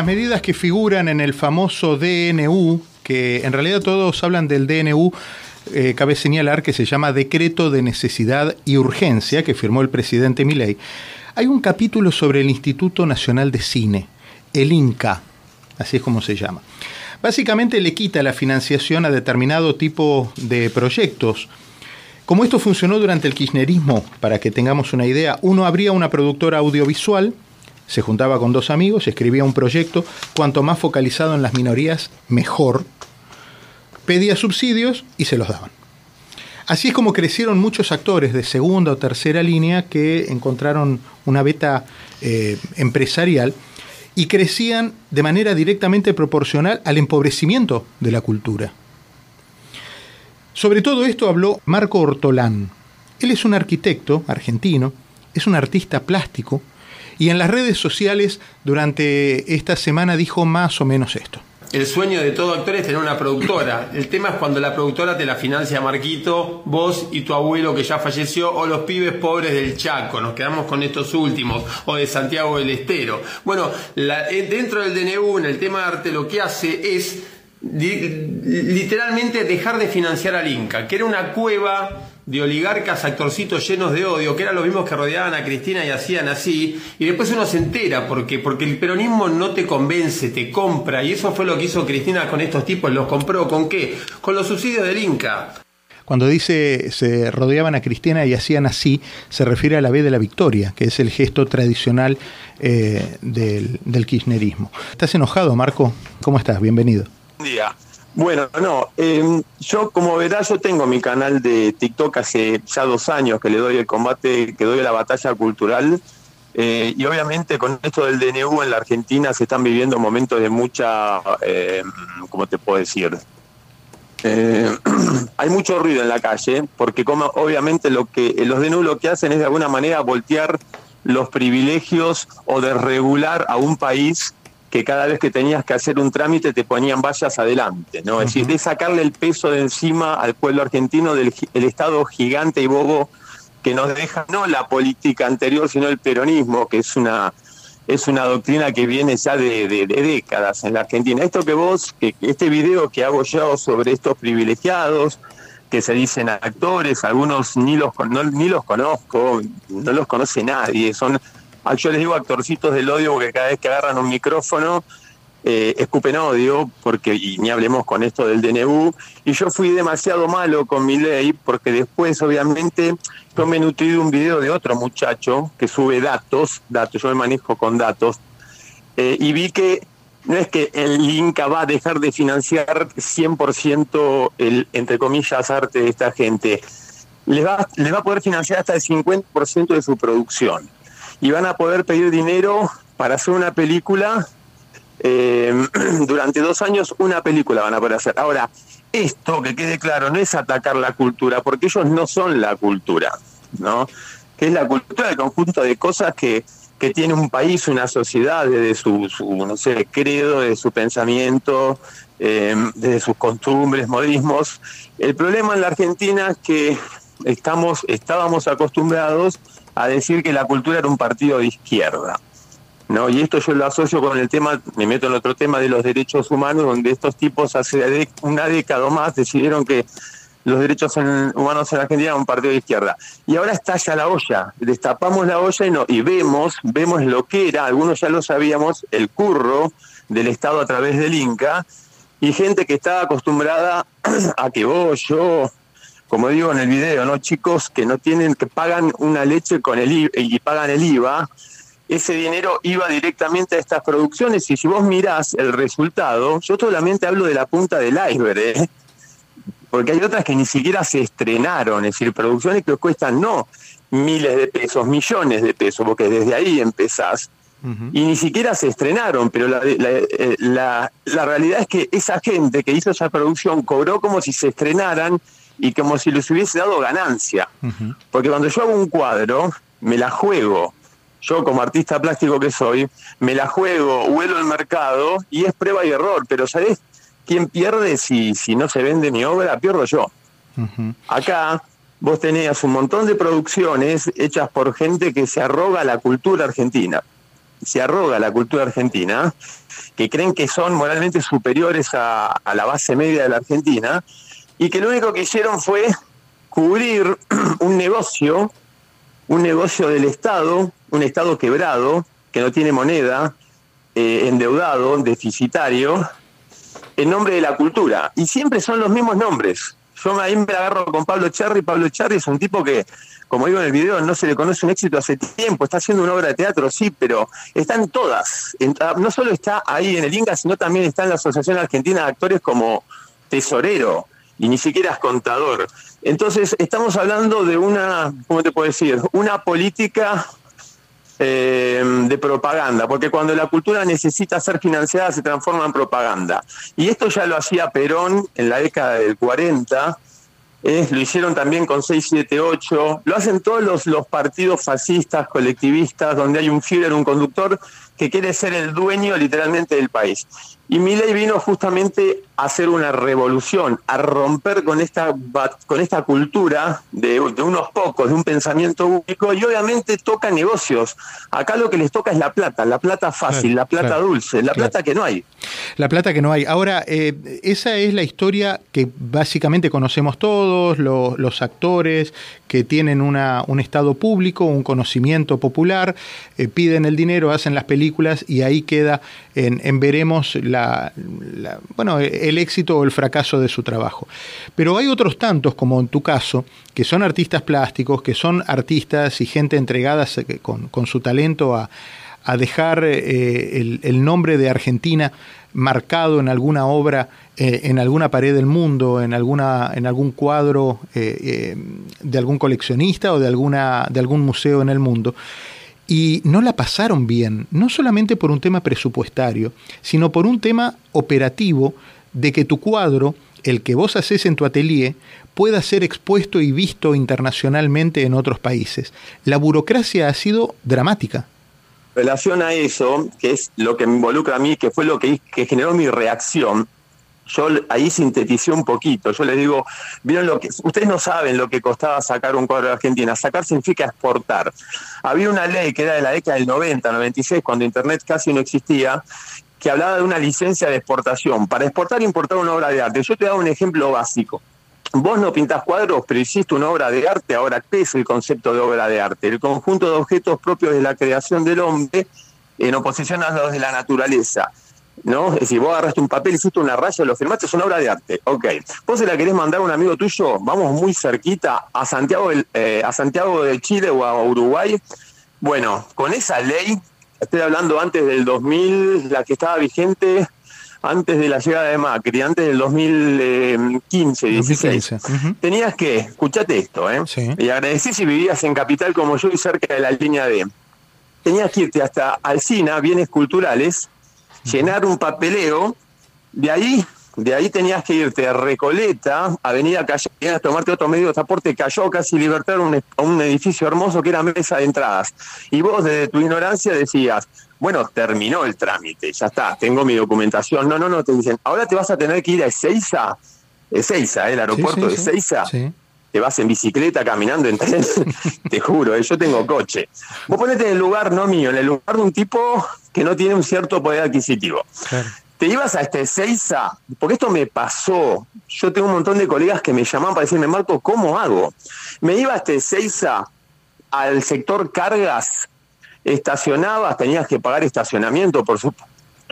las medidas que figuran en el famoso DNU, que en realidad todos hablan del DNU, eh, cabe señalar que se llama Decreto de Necesidad y Urgencia, que firmó el presidente Milei, hay un capítulo sobre el Instituto Nacional de Cine, el INCA, así es como se llama. Básicamente le quita la financiación a determinado tipo de proyectos. Como esto funcionó durante el kirchnerismo, para que tengamos una idea, uno abría una productora audiovisual, se juntaba con dos amigos, escribía un proyecto, cuanto más focalizado en las minorías, mejor, pedía subsidios y se los daban. Así es como crecieron muchos actores de segunda o tercera línea que encontraron una beta eh, empresarial y crecían de manera directamente proporcional al empobrecimiento de la cultura. Sobre todo esto habló Marco Ortolán. Él es un arquitecto argentino, es un artista plástico y en las redes sociales durante esta semana dijo más o menos esto el sueño de todo actor es tener una productora. El tema es cuando la productora te la financia Marquito, vos y tu abuelo que ya falleció, o los pibes pobres del Chaco. Nos quedamos con estos últimos, o de Santiago del Estero. Bueno, eh, dentro del DNU, en el tema de arte, lo que hace es literalmente dejar de financiar al Inca, que era una cueva de oligarcas actorcitos llenos de odio, que eran los mismos que rodeaban a Cristina y hacían así, y después uno se entera, porque, porque el peronismo no te convence, te compra, y eso fue lo que hizo Cristina con estos tipos, los compró, ¿con qué? Con los subsidios del Inca. Cuando dice se rodeaban a Cristina y hacían así, se refiere a la B de la victoria, que es el gesto tradicional eh, del, del kirchnerismo. ¿Estás enojado, Marco? ¿Cómo estás? Bienvenido. Buen día. Bueno, no, em, yo como verás, yo tengo mi canal de TikTok hace ya dos años que le doy el combate, que doy la batalla cultural. Eh, y obviamente con esto del DNU en la Argentina se están viviendo momentos de mucha, eh, ¿cómo te puedo decir? Eh, hay mucho ruido en la calle, porque como obviamente lo que los DNU lo que hacen es de alguna manera voltear los privilegios o desregular a un país que cada vez que tenías que hacer un trámite te ponían vallas adelante, ¿no? Es decir, de sacarle el peso de encima al pueblo argentino del el Estado gigante y bobo que nos deja no la política anterior, sino el peronismo, que es una es una doctrina que viene ya de, décadas en la Argentina. Esto que vos, que este video que hago yo sobre estos privilegiados, que se dicen actores, algunos ni los, ni los conozco, no los conoce nadie, son yo les digo actorcitos del odio porque cada vez que agarran un micrófono eh, escupen odio, porque, y ni hablemos con esto del DNU, y yo fui demasiado malo con mi ley, porque después, obviamente, yo me nutrí de un video de otro muchacho que sube datos, datos, yo me manejo con datos, eh, y vi que no es que el Inca va a dejar de financiar 100% el, entre comillas, arte de esta gente, les va, les va a poder financiar hasta el 50% de su producción y van a poder pedir dinero para hacer una película. Eh, durante dos años una película van a poder hacer. Ahora, esto que quede claro, no es atacar la cultura, porque ellos no son la cultura, ¿no? Que es la cultura del conjunto de cosas que, que tiene un país, una sociedad, desde su, no sé, credo, de su pensamiento, eh, desde sus costumbres, modismos. El problema en la Argentina es que estamos, estábamos acostumbrados a decir que la cultura era un partido de izquierda. ¿no? Y esto yo lo asocio con el tema, me meto en otro tema de los derechos humanos, donde estos tipos hace una década o más decidieron que los derechos humanos en Argentina eran un partido de izquierda. Y ahora estalla la olla, destapamos la olla y, no, y vemos, vemos lo que era, algunos ya lo sabíamos, el curro del Estado a través del Inca, y gente que estaba acostumbrada a que vos, yo, como digo en el video, ¿no? Chicos que no tienen, que pagan una leche con el IVA, y pagan el IVA, ese dinero iba directamente a estas producciones y si vos mirás el resultado, yo solamente hablo de la punta del iceberg, ¿eh? porque hay otras que ni siquiera se estrenaron, es decir, producciones que cuestan no miles de pesos, millones de pesos, porque desde ahí empezás, y ni siquiera se estrenaron, pero la, eh, la, la, realidad es que esa gente que hizo esa producción cobró como si se estrenaran y como si les hubiese dado ganancia. Porque cuando yo hago un cuadro, me la juego. Yo como artista plástico que soy, me la juego, huelo el mercado y es prueba y error. Pero ¿sabés quién pierde si, si no se vende mi obra? Pierdo yo. Acá vos tenías un montón de producciones hechas por gente que se arroga la cultura argentina. se arroga la cultura argentina, que creen que son moralmente superiores a, a la base media de la Argentina, y que lo único que hicieron fue cubrir un negocio, un negocio del Estado, un Estado quebrado, que no tiene moneda, eh, endeudado, deficitario, en nombre de la cultura. Y siempre son los mismos nombres. Yo ahí me agarro con Pablo Cherry. Pablo Cherry es un tipo que, como digo en el video, no se le conoce un éxito hace tiempo. Está haciendo una obra de teatro, sí, pero están todas. Ah, no solo está ahí en el Inca, sino también está en la Asociación Argentina de Actores como tesorero y ni siquiera es contador. Entonces, estamos hablando de una, ¿cómo te puedo decir? Una política eh, de propaganda, porque cuando la cultura necesita ser financiada se transforma en propaganda. Y esto ya lo hacía Perón en la década del 40, eh, lo hicieron también con 678, lo hacen todos los, los partidos fascistas, colectivistas, donde hay un Führer, un conductor, que quiere ser el dueño literalmente del país. Y Milei vino justamente a hacer una revolución, a romper con esta, con esta cultura de, unos pocos, de un pensamiento único, y obviamente toca negocios. Acá lo que les toca es la plata, la plata fácil, la plata dulce, la plata que no hay. La plata que no hay. Ahora, eh, esa es la historia que básicamente conocemos todos, los actores que tienen una, un estado público, un conocimiento popular, eh, piden el dinero, hacen las películas y ahí queda en, veremos la, bueno, el éxito o el fracaso de su trabajo. Pero hay otros tantos, como en tu caso, que son artistas plásticos, que son artistas y gente entregada con, con su talento a, a dejar eh, el, nombre de Argentina marcado en alguna obra, eh, en alguna pared del mundo, en, alguna, en algún cuadro eh, de algún coleccionista o de, alguna, de algún museo en el mundo y no la pasaron bien, no solamente por un tema presupuestario, sino por un tema operativo de que tu cuadro, el que vos haces en tu atelier, pueda ser expuesto y visto internacionalmente en otros países. La burocracia ha sido dramática. relación a eso, que es lo que me involucra a mí, que fue lo que, que generó mi reacción, yo ahí sinteticé un poquito. Yo les digo, vieron lo que ustedes no saben lo que costaba sacar un cuadro de Argentina. Sacar significa exportar. Había una ley que era de la década del 90, 96, cuando internet casi no existía, que hablaba de una licencia de exportación. Para exportar e importar una obra de arte. Yo te doy un ejemplo básico. Vos no pintás cuadros, pero hiciste una obra de arte. Ahora, ¿qué es el concepto de obra de arte? El conjunto de objetos propios de la creación del hombre en oposición a los de la naturaleza. ¿No? Es decir, vos agarraste un papel, hiciste una raya, lo firmaste, es una obra de arte. Ok. Vos se la querés mandar a un amigo tuyo, vamos muy cerquita, a Santiago, del, eh, a Santiago de Chile o a Uruguay. Bueno, con esa ley, estoy hablando antes del 2000, la que estaba vigente antes de la llegada de Macri, antes del 2015, 16, tenías que, escuchate esto, ¿eh? y agradecí si vivías en Capital como yo y cerca de la línea D. Tenías que irte hasta Alcina, bienes culturales, llenar un papeleo, de ahí, de ahí tenías que irte a Recoleta, Avenida Calle, a tomarte otro medio de transporte, cayó casi Libertad, un, un edificio hermoso que era mesa de entradas. Y vos desde tu ignorancia decías, bueno, terminó el trámite, ya está, tengo mi documentación. No, no, no, te dicen, ahora te vas a tener que ir a Ezeiza, Ezeiza, ¿eh? el aeropuerto de Ezeiza. te vas en bicicleta, caminando en tren, te juro, ¿eh? yo tengo coche. Vos ponete en el lugar no mío, en el lugar de un tipo que no tiene un cierto poder adquisitivo. Te ibas a este Seiza, porque esto me pasó. Yo tengo un montón de colegas que me llamaban para decirme, Marco, ¿cómo hago? Me iba a este Seiza al sector cargas, estacionabas, tenías que pagar estacionamiento, por,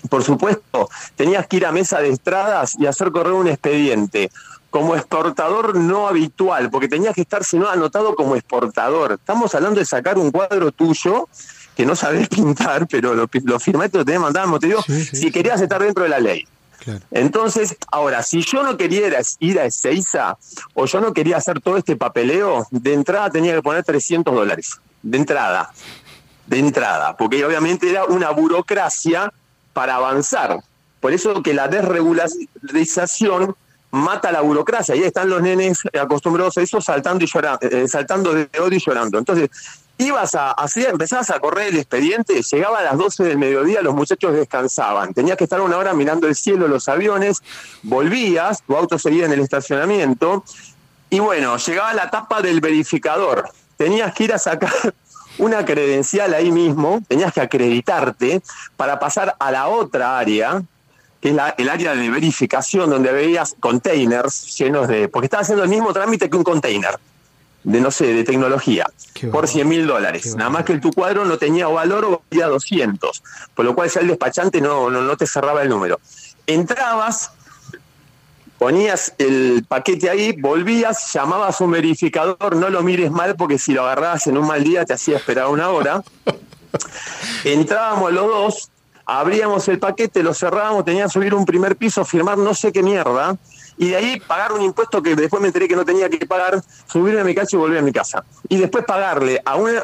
por supuesto, tenías que ir a mesa de estradas y hacer correr un expediente como exportador no habitual, porque tenías que estar, si no, anotado como exportador. Estamos hablando de sacar un cuadro tuyo que no sabés pintar, pero lo, lo firmaste, lo tenés mandado, te digo, si querías estar dentro de la ley. Entonces, ahora, si yo no quería ir a Ezeiza o yo no quería hacer todo este papeleo, de entrada tenía que poner 300 dólares. De entrada. De entrada. Porque obviamente era una burocracia para avanzar. Por eso que la desregularización mata la burocracia. Y ahí están los nenes acostumbrados a eso saltando y llorando, eh, saltando de odio y llorando. Entonces, ibas a empezabas a correr el expediente, llegaba a las 12 del mediodía, los muchachos descansaban, tenías que estar una hora mirando el cielo, los aviones, volvías, tu auto seguía en el estacionamiento, y bueno, llegaba la etapa del verificador, tenías que ir a sacar una credencial ahí mismo, tenías que acreditarte para pasar a la otra área, que es el área de verificación, donde veías containers llenos de. porque estaba haciendo el mismo trámite que un container de no sé, de tecnología, por 100 mil dólares. Nada más que tu cuadro no tenía valor o valía 200, por lo cual ya el despachante no, no, no te cerraba el número. Entrabas, ponías el paquete ahí, volvías, llamabas a un verificador, no lo mires mal porque si lo agarrabas en un mal día te hacía esperar una hora. Entrábamos los dos, abríamos el paquete, lo cerrábamos, tenían que subir un primer piso, firmar no sé qué mierda, y de ahí pagar un impuesto que después me enteré que no tenía que pagar, subirme a mi casa y volver a mi casa. Y después pagarle a una,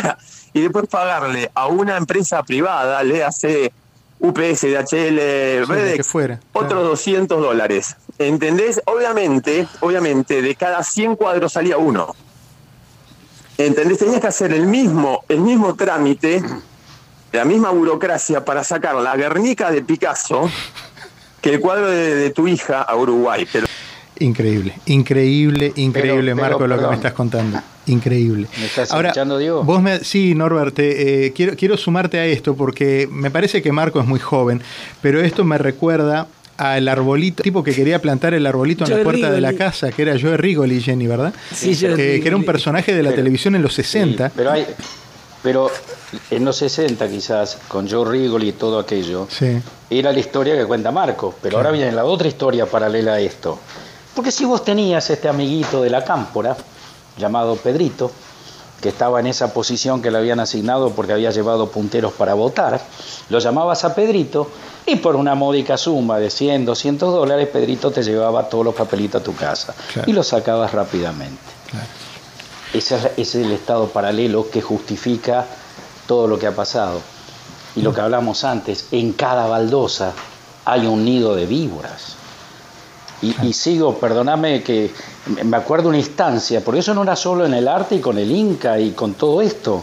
y después pagarle a una empresa privada, le hace UPS, DHL, FedEx, fuera, otros 200 dólares. ¿Entendés? Obviamente, obviamente, de cada 100 cuadros salía uno. ¿Entendés? Tenías que hacer el mismo, el mismo trámite, la misma burocracia para sacar la Guernica de Picasso que el cuadro de, tu hija a Uruguay. Pero... Increíble, increíble, increíble, Marco, lo que me estás contando. Increíble. ¿Me estás escuchando, Diego? Vos me, sí, Norbert, eh, quiero, quiero sumarte a esto porque me parece que Marco es muy joven, pero esto me recuerda al arbolito, tipo que quería plantar el arbolito en la puerta de la casa, que era Joe Rigoli, Jenny, ¿verdad? Sí, que, que era un personaje de la televisión en los 60. pero hay, pero en los 60 quizás, con Joe Rigoli y todo aquello, era la historia que cuenta Marco, pero ahora viene la otra historia paralela a esto. Porque si vos tenías este amiguito de la cámpora, llamado Pedrito, que estaba en esa posición que le habían asignado porque había llevado punteros para votar, lo llamabas a Pedrito y por una módica suma de 100, 200 dólares, Pedrito te llevaba todos los papelitos a tu casa y los sacabas rápidamente. Ese es el estado paralelo que justifica todo lo que ha pasado. Y lo que hablamos antes, en cada baldosa hay un nido de víboras. Y, sigo, perdóname que me acuerdo una instancia, porque eso no era solo en el arte y con el Inca y con todo esto.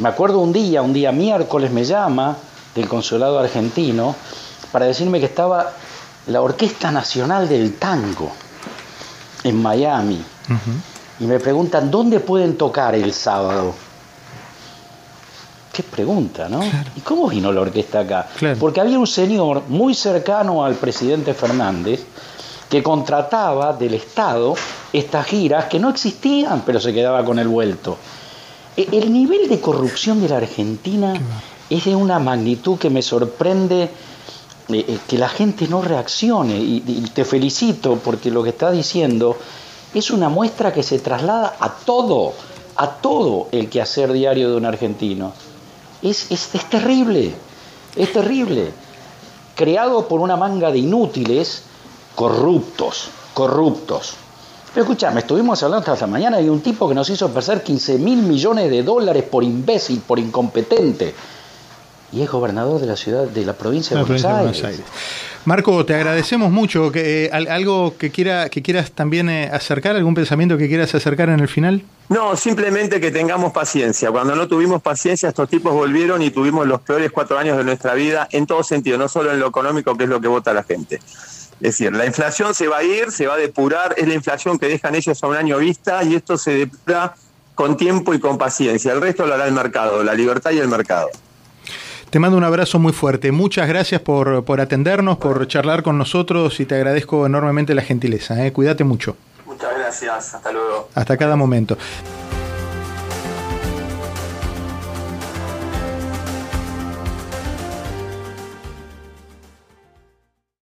Me acuerdo un día, un día miércoles me llama del consulado argentino para decirme que estaba la Orquesta Nacional del Tango en Miami y me preguntan, ¿dónde pueden tocar el sábado? Qué pregunta, ¿no? ¿Y cómo vino la orquesta acá? Porque había un señor muy cercano al presidente Fernández que contrataba del Estado estas giras que no existían, pero se quedaba con el vuelto. E, el nivel de corrupción de la Argentina es de una magnitud que me sorprende eh, eh, que la gente no reaccione. y te felicito porque lo que está diciendo es una muestra que se traslada a todo, a todo el quehacer diario de un argentino. Es, es, terrible, es terrible. Creado por una manga de inútiles, corruptos, corruptos. Pero escúchame, estuvimos hablando hasta mañana de un tipo que nos hizo perder 15 mil millones de dólares por imbécil, por incompetente. Y es gobernador de la ciudad, de la provincia de, Buenos, Aires. Marco, te agradecemos mucho. Que, eh, ¿Algo que, quiera, que quieras también eh, acercar? ¿Algún pensamiento que quieras acercar en el final? No, simplemente que tengamos paciencia. Cuando no tuvimos paciencia, estos tipos volvieron y tuvimos los peores cuatro años de nuestra vida en todo sentido, no solo en lo económico, que es lo que vota la gente. Es decir, la inflación se va a ir, se va a depurar, es la inflación que dejan ellos a un año vista y esto se depura con tiempo y con paciencia. El resto lo hará el mercado, la libertad y el mercado. Te mando un abrazo muy fuerte. Muchas gracias por, por atendernos, por charlar con nosotros y te agradezco enormemente la gentileza. ¿eh? Cuídate mucho. Muchas gracias. Hasta luego. Hasta cada momento.